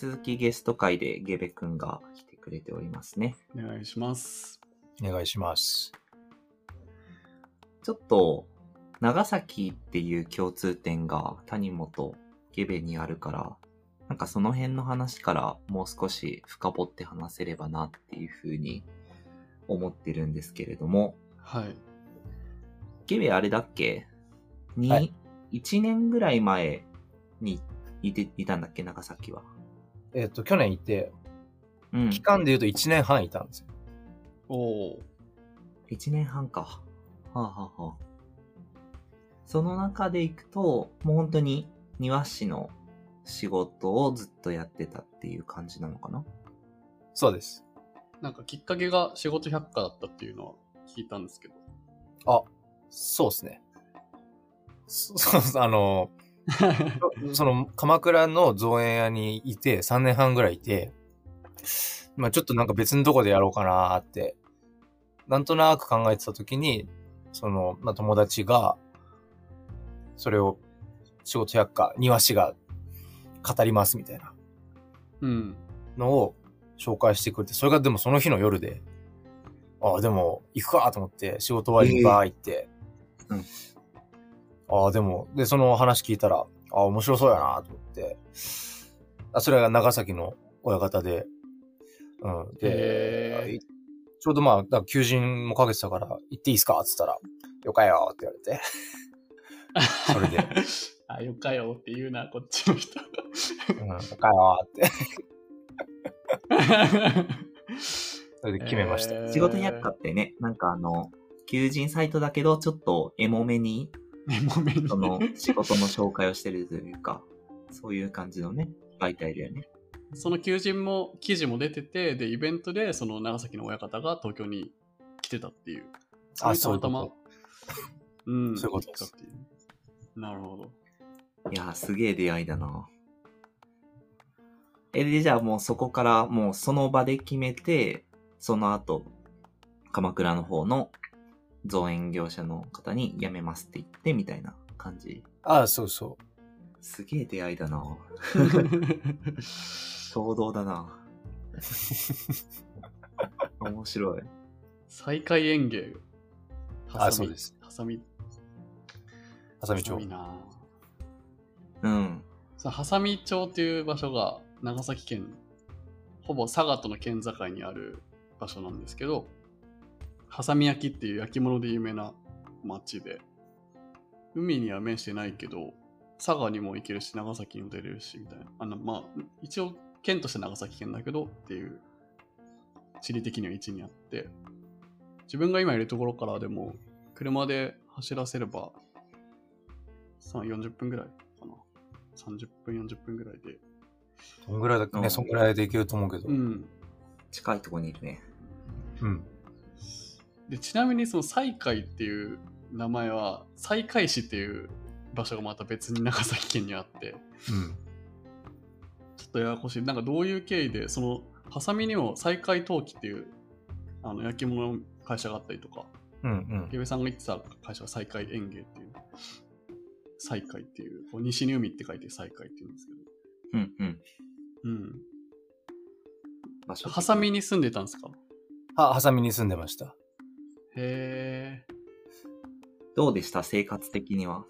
続きゲスト会でゲベくんが来てくれておりますね。お願いします。お願いします。ちょっと、長崎っていう共通点が谷本ゲベにあるから、なんかその辺の話からもう少し深掘って話せればなっていうふうに思ってるんですけれども、はい。ゲベあれだっけ？に、はい1年ぐらい前にいていたんだっけ？長崎は。えっ、と、去年いて、うん。期間で言うと1年半いたんですよ。おお。1年半か。はあ、はあはあ、その中でいくと、もう本当に庭師の仕事をずっとやってたっていう感じなのかな？そうです。なんかきっかけが仕事百科だったっていうのは聞いたんですけど。あ、そうですね。そ そうそう、あの、その、鎌倉の造園屋にいて、3年半ぐらいいて、まあちょっとなんか別のとこでやろうかなーって、なんとなく考えてた時に、その、まあ友達が、それを、仕事百科、庭師が語りますみたいなうん。のを紹介してくれて、それがでもその日の夜で、ああ、でも行くかと思って仕事終わりにバー行って、えうんああ、でも、で、その話聞いたら、ああ、面白そうやなと思って、あそれが長崎の親方で、うん。へで、ちょうどまあ、求人もかけてたから、行っていいっすかって言ったら、よかよって言われて、それで。あ、よかよって言うな、こっちの人。うん、よかよって、それで決めました。えー仕事百科ってね、なんかあの、求人サイトだけど、ちょっとエモめに、ね、もめにその仕事の紹介をしてるというか、そういう感じのね、媒体だよね。その求人も、記事も出てて、で、イベントで、その長崎の親方が東京に来てたっていう。あ、れそういうたまたまこと。うん。そういうことです行ったっていうなるほど。いやー、すげえ出会いだな。え、で、じゃあもうそこからもうその場で決めて、その後、鎌倉の方の造園業者の方に辞めますって言ってみたいな感じ。あ、そうそう。すげえ出会いだな。衝動だな。面白い。再開園芸。あそうです。ハサミ。ハサミ町ハサ。ミなうん。そのハサミ町っていう場所が長崎県、ほぼ佐賀との県境にある場所なんですけど、ハサミ焼きっていう焼き物で有名な町で、海には面してないけど、佐賀にも行けるし、長崎にも出れるし、みたいな。あの、まあ、一応、県として長崎県だけどっていう、地理的には位置にあって、自分が今いるところからでも、車で走らせれば、さ40分ぐらいかな。30分、40分ぐらいで。そんぐらいだっけね、うんそんぐらいでいけると思うけど。うん。近いところにいるね。うん。で、ちなみにその西海っていう名前は、西海市っていう場所がまた別に長崎県にあって、うん。ちょっとややこしい。なんかどういう経緯で、その、ハサミにも西海陶器っていう、あの、焼き物の会社があったりとか、うんうん。さんが言ってた会社は西海園芸っていう、西海っていう、こう西に海って書いて西海って言うんですけど、うんうん。うん。ハサミに住んでたんですか？は、ハサミに住んでました。へえ。どうでした？生活的には。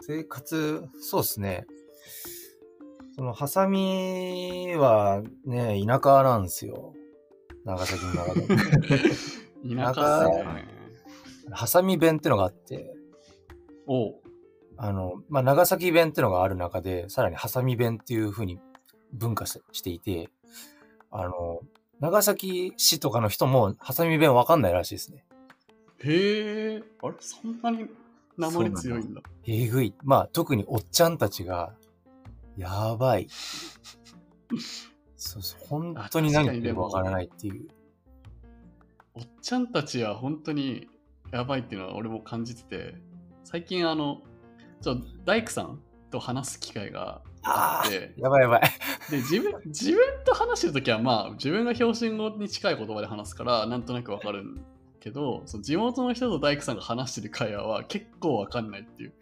生活、そうですね。その、ハサミはね、田舎なんですよ。長崎の中で。田舎っすね。ハサミ弁ってのがあって、おう。あの、まあ、長崎弁ってのがある中で、さらにハサミ弁っていう風に分化ししていて、あの、長崎市とかの人もハサミ弁わかんないらしいですね。へえ。あれ？そんなに鉛強いんだ。えぐい。まあ、特におっちゃんたちが、やばい。そうそう、本当に何言ってるかわからないっていう。おっちゃんたちは本当にやばいっていうのは俺も感じてて、最近あの、ちょ大工さんと話す機会がああって、やばいやばい。で自分自分と話してるときはまあ自分が標準語に近い言葉で話すからなんとなくわかるんけどその地元の人と大工さんが話してる会話は結構わかんないっていう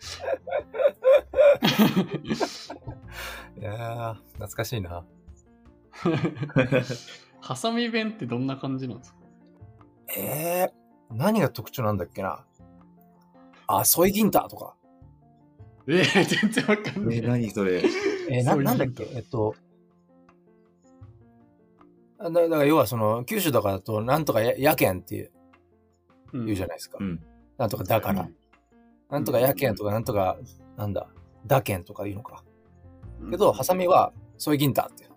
いやー、懐かしいな。ハサミ弁ってどんな感じなんですか？えー、何が特徴なんだっけなあ、ソイギンタとか。えー、全然わかんない。え、何それ？えーななんだっけ？えっと、あだだから要はその、九州とかだと、なんとかややけんってうん言うじゃないですか。うん。なんとかだから。なんとかやけんとか、なんとか、なんだ、だけんとか言うのか。けど、ハサミは、ソイギンタって。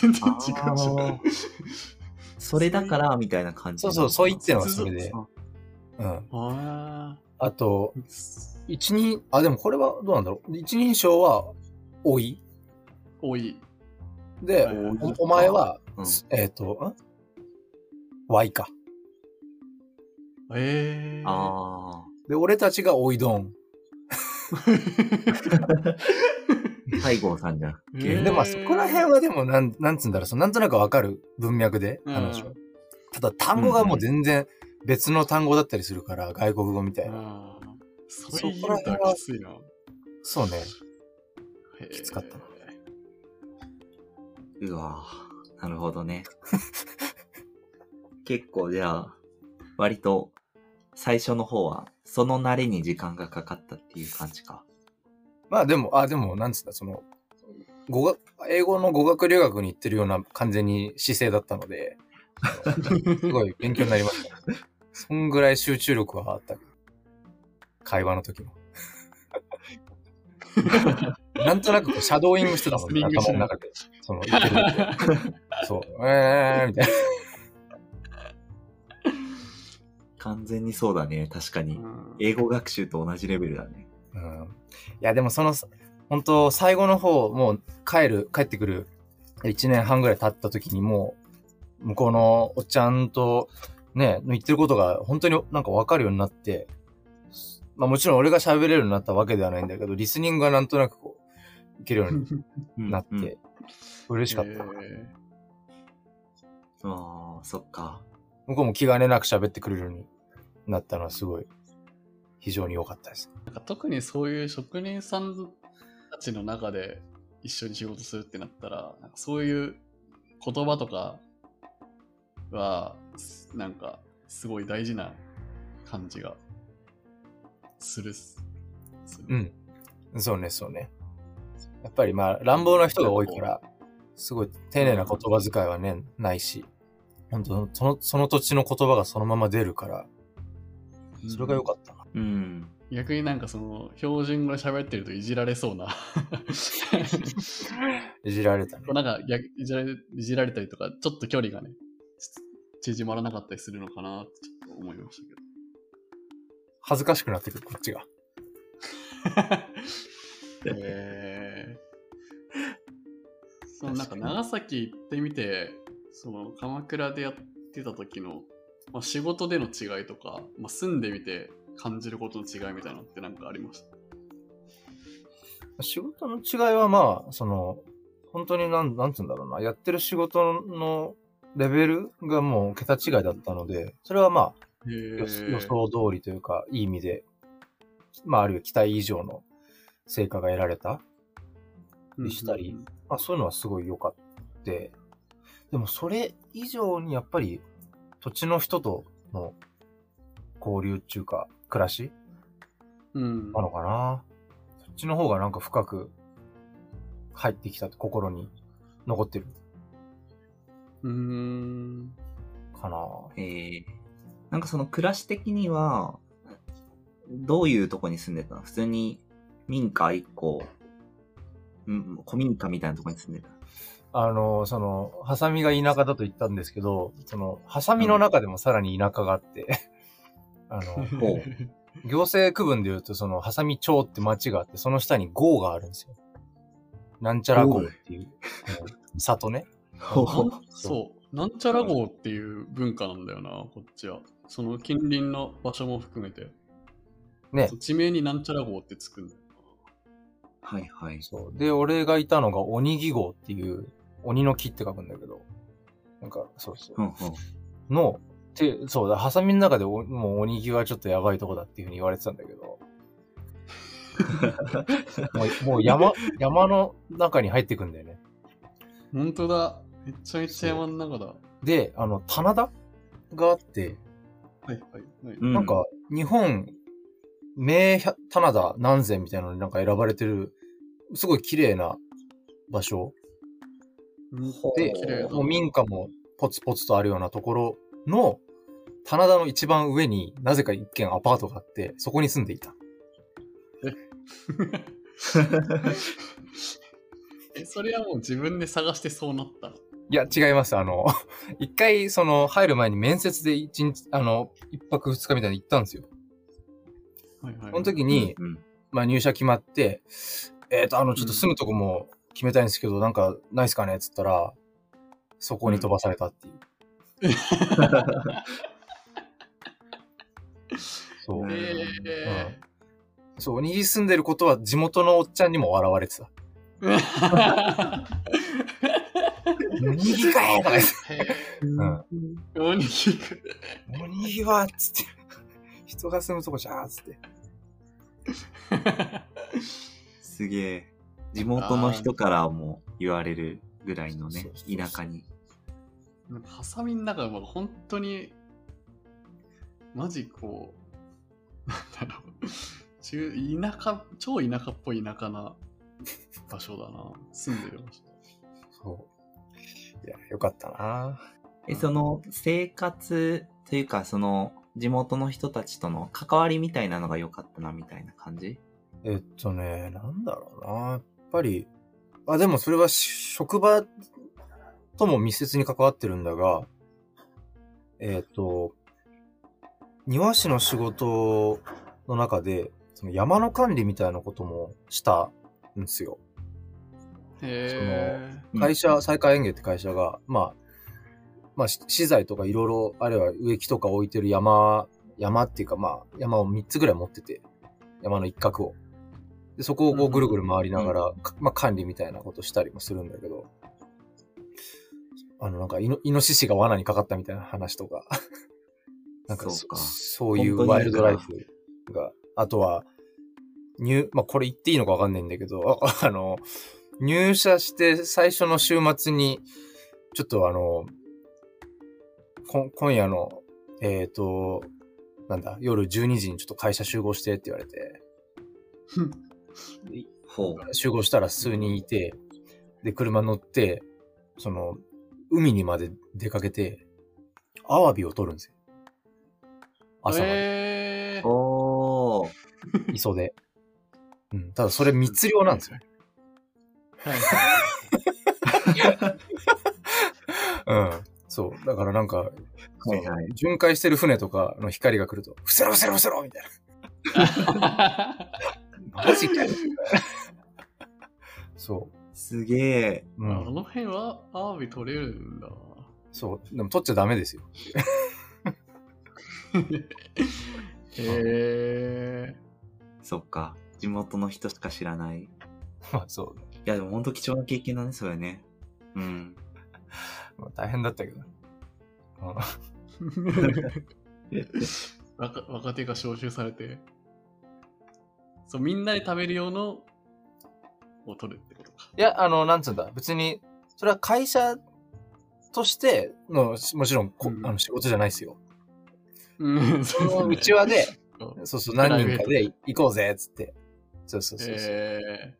全然違うじゃん。それだから、みたいな感じ。そうそう、そう言ってのはそれで。あうん。ああと、ー一人、あ、でもこれはどうなんだろう。一人称は、多い。多い。で、おお前は、うんえっ、と、ん ?Y か。えー。あで、俺たちがおいどん。ー。西郷さんじゃん。えーで、まあそこら辺はでも、なん、なんつうんだろう、そのなんとなくわかる文脈でうん話を。ただ単語がもう全然別の単語だったりするから、外国語みたいな。そそれ言うとこら辺はきついな。そうね。きつかったなうわぁなるほどね。結構じゃあ、割と最初の方は、その慣れに時間がかかったっていう感じか。まあでも、あ、でも、なんつった、その、語学、英語の語学留学に行ってるような完全に姿勢だったので、すごい勉強になりました。そんぐらい集中力はあった。会話の時も。なんとなくこうシャドーイングしてたもんね、頭の中で。その、言ってる時 そう、えーみたいな。完全にそうだね。確かに。うん英語学習と同じレベルだね。うん。いや、でもその、本当最後の方、もう帰る、帰ってくる1年半ぐらい経った時にもう、向こうのおっちゃんと、ね、言ってることが本当になんかわかるようになって、まあもちろん俺が喋れるようになったわけではないんだけど、リスニングがなんとなくこう、いけるようにうんなって、うん嬉しかった。えああ、そっか。向こうも気兼ねなく喋ってくれるようになったのはすごい、非常に良かったです。ーなんか特にそういう職人さんたちの中で一緒に仕事するってなったら、なんかそういう言葉とかは、なんかすごい大事な感じがするうん。そうね、そうね。やっぱりまあ、乱暴な人が多いから、すごい丁寧な言葉遣いはね、ないし、本当その、その土地の言葉がそのまま出るから、それが良かったな。うん。逆になんかその標準語で喋ってるといじられそうないじられたね。なんか逆いじられいじられたりとかちょっと距離がねち縮まらなかったりするのかなってちょっと思いました恥ずかしくなってくる、こっちが。えー、そのなんか長崎行ってみてその鎌倉でやってた時の、まあ、仕事での違いとか、まあ、住んでみて感じることの違いみたいなのってなんかありました？仕事の違いはまあ、その、本当になん、なんつうんだろうな、やってる仕事のレベルがもう桁違いだったので、それはまあ、へ予想通りというか、いい意味で、まあ、あるいは期待以上の成果が得られた。でしたりうんまあ、そういうのはすごい良かった。でも、それ以上にやっぱり、土地の人との交流っていうか、暮らしうんなのかな。そっちの方がなんか深く入ってきたって心に残ってるうーんかな。えー、なんかその暮らし的には、どういうとこに住んでたの？普通に民家一個、うん、古民家みたいなとこに住んでた。あの、その、ハサミが田舎だと言ったんですけど、その、ハサミの中でもさらに田舎があって、あの、行政区分で言うと、その、ハサミ町って町があって、その下に郷があるんですよ。なんちゃら郷っていう、うん里ね。そう、なんちゃら号っていう文化なんだよな、こっちは。その近隣の場所も含めて。ね地名になんちゃら号ってつくんだよ。はいはい。そう。で、俺がいたのが鬼義号っていう、鬼の木って書くんだけど、なんか、そうそうう。んうん。の、て、そうだ、ハサミの中でおもう鬼木はちょっとやばいとこだっていうふうに言われてたんだけど、もうもう山、山の中に入ってくんだよね。本当だ。めちゃめちゃ山の中だ。で、あの、棚田があって、はいはいはい。うんなんか、日本、名棚田何千みたいなのになんか選ばれてる、すごい綺麗な場所うんでもう民家もポツポツとあるようなところの、棚田の一番上になぜか一軒アパートがあって、そこに住んでいた。え、それはもう自分で探してそうなった。いや、違います。あの、一回、その、入る前に面接で一日、あの、一泊二日みたいに行ったんですよ。はいはい。その時に、うんまあ入社決まって、えっ、と、あの、ちょっと住むとこも決めたいんですけど、なんか、ないっすかね？っつったら、そこに飛ばされたっていう。そう。えそう、に住んでることは地元のおっちゃんにも笑われてた。ー。おにぎかえとか言って。へうん。ーおにぎく。おにぎはっつって。人が住むとこじゃーっつって。すげえ。地元の人からも言われるぐらいのね田舎に。なんかハサミの中が本当に、マジこう、なんだろう、中田舎、超田舎っぽい田舎な場所だな。住んでる場所。そう。いや、よかったな。え、その生活というか、その地元の人たちとの関わりみたいなのが良かったなみたいな感じ？えっとね、なんだろうな。やっぱり、あ、でもそれは職場とも密接に関わってるんだが、えっと、庭師の仕事の中で、その山の管理みたいなこともしたんですよ。へうん会社、再開園芸って会社が、まあ、まあ、し資材とかいろいろ、あるいは植木とか置いてる山、山っていうかまあ、山を3つぐらい持ってて、山の一角を。でそこをこうぐるぐる回りながら、かまあ管理みたいなことしたりもするんだけど、あの、なんかイノ、イノシシが罠にかかったみたいな話とか、なんかそうか。そういうワイルドライフが、あとは、入、まあ、これ言っていいのかわかんないんだけど、あ あの、入社して最初の週末に、ちょっとあの、こ今夜の、えっ、と、なんだ、夜12時にちょっと会社集合してって言われて、ほう。集合したら数人いて、で、車乗って、その、海にまで出かけて、アワビを取るんですよ。朝まで。えー、おー。磯で。うん。ただそれ密漁なんですよ。は いうん。そう。だからなんか、はいはい巡回してる船とかの光が来ると、伏せろ伏せろ伏せろみたいな。マジかよ。そすげえ。う。うあん。の辺はアワビ取れるんだ。そう。でも取っちゃダメですよ。へえそっか。地元の人しか知らない。い まあそう。や、でも本当貴重な経験だね、それね。うん。まあ、大変だったけど。若若手が招集されて、そう、みんなで食べる用のを取るってことか。いや、あの、なんつうんだ。別に、それは会社としての、しもちろんこ、うんあの仕事じゃないですよ。うん、そのうちわで、そうそうそう、何人かで行こうぜ、つって。そうそうそうそう。え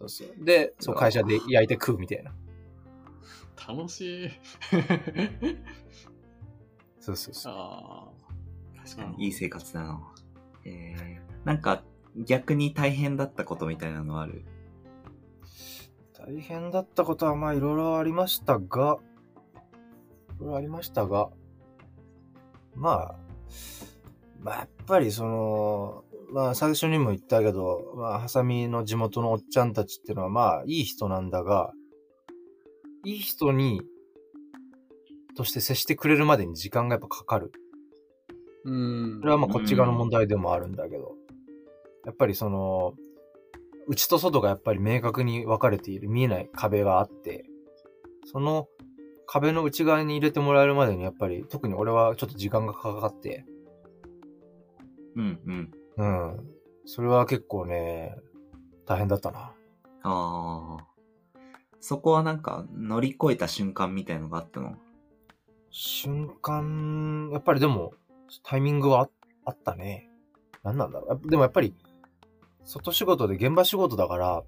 そうそうで、そう、会社で焼いて食うみたいな。ー、楽しい。そうそうそう。あ確かにいい生活だな。えー、なんか逆に大変だったことみたいなのある？大変だったことはまあいろいろありましたが、いろいろありましたが、まあ、まあやっぱりその、まあ最初にも言ったけど、まあハサミの地元のおっちゃんたちっていうのはまあいい人なんだが、いい人に、として接してくれるまでに時間がやっぱかかる。ーうんそれはまあこっち側の問題でもあるんだけど、やっぱりその、内と外がやっぱり明確に分かれている見えない壁があって、その壁の内側に入れてもらえるまでにやっぱり特に俺はちょっと時間がかかって、うんうん。うん。それは結構ね、大変だったな。ああ。そこはなんか乗り越えた瞬間みたいのがあったの？瞬間、やっぱりでも、タイミングはああったね。何なんだろう。でもやっぱり、外仕事で現場仕事だから、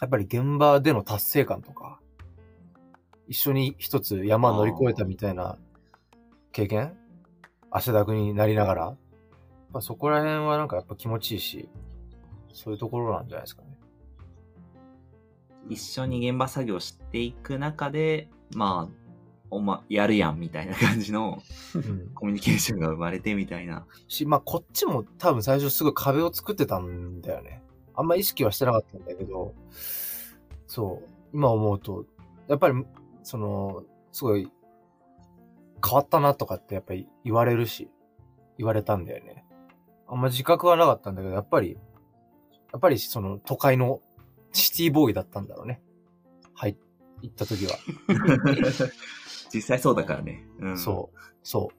やっぱり現場での達成感とか、一緒に一つ山乗り越えたみたいな経験？汗だくになりながら、ぱそこら辺はなんかやっぱ気持ちいいし、そういうところなんじゃないですかね。一緒に現場作業していく中で、まあ、おま、やるやんみたいな感じのうん。コミュニケーションが生まれてみたいな。し、まあこっちも多分最初すごい壁を作ってたんだよね。あんま意識はしてなかったんだけど、そう、今思うと、やっぱり、その、すごい、変わったなとかってやっぱり言われるし、言われたんだよね。あんま自覚はなかったんだけど、やっぱり、やっぱりその都会のシティボーイだったんだろうね。はい、行った時は。実際そうだからね。うん、そう、そ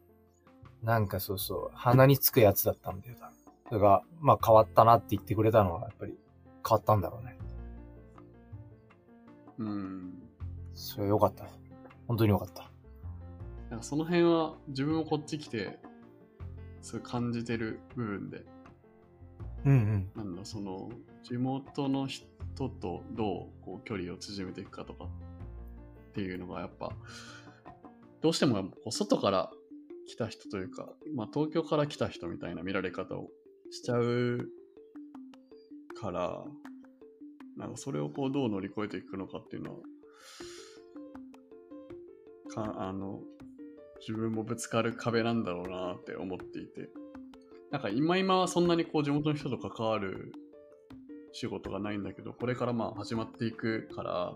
う。なんかそうそう、鼻につくやつだったんだよ。それが、まあ変わったなって言ってくれたのは、やっぱり変わったんだろうね。うん。それよかった。本当によかった。なんかその辺は自分もこっち来て、すごい感じてる部分で、うんうん。なんだ、その、地元の人とどうこう距離を縮めていくかとかっていうのがやっぱ、どうしてもこう外から来た人というか、まあ東京から来た人みたいな見られ方をしちゃうから、なんかそれをこうどう乗り越えていくのかっていうのは、かあの、自分もぶつかる壁なんだろうなって思っていて。なんか今今はそんなにこう地元の人と関わる仕事がないんだけど、これからまあ始まっていくから、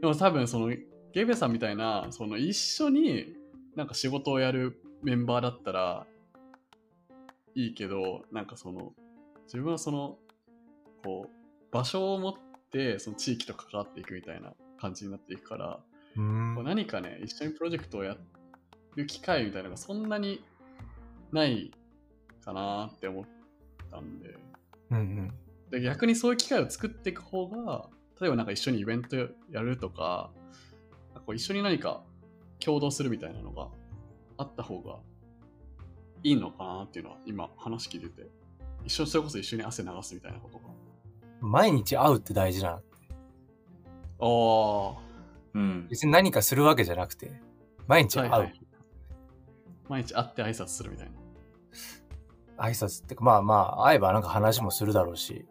でも多分そのゲベさんみたいな、その一緒になんか仕事をやるメンバーだったらいいけど、なんかその自分はそのこう場所を持ってその地域と関わっていくみたいな感じになっていくから。こうん何かね、一緒にプロジェクトをやる機会みたいなのがそんなにないかなって思ったんでうんうん。で、逆にそういう機会を作っていく方が、例えばなんか一緒にイベントやるとか、こう一緒に何か共同するみたいなのがあった方がいいのかなっていうのは今話聞いてて、一緒にそれこそ一緒に汗流すみたいなことが。毎日会うって大事なの。ああ、うん。別に何かするわけじゃなくて、毎日会う。はいはい。毎日会って挨拶するみたいな。挨拶ってか、まあまあ、会えばなんか話もするだろうし、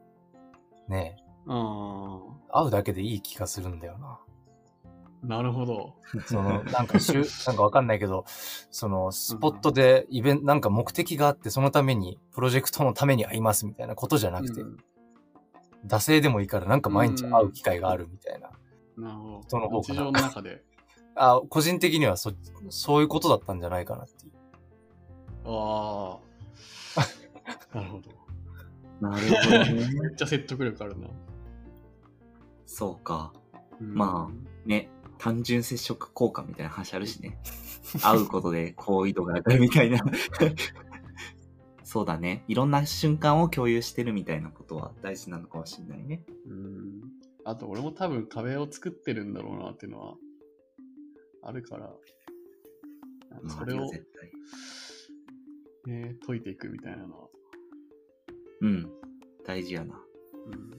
ねえ、あ会うだけでいい気がするんだよな。あ、なるほど。その、なんかしゅ、なんかわかんないけど、その、スポットでイベント、なんか目的があって、そのために、プロジェクトのために会いますみたいなことじゃなくて、うん惰性でもいいからなんか毎日会う機会があるみたいな。なるほそのど。方かな日常の中で。あ、個人的にはそ、そういうことだったんじゃないかなっていう。ああ。なるほど。なるほどね。めっちゃ説得力あるな。そうか。うんまね、単純接触効果みたいな話あるしね。会うことで好意度が上がるみたいな。そうだね。いろんな瞬間を共有してるみたいなことは大事なのかもしれないね。うん。あと、俺も多分壁を作ってるんだろうなっていうのはあるから、まあ、それを、絶対。ね、解いていくみたいなのは。うん。大事やな。うん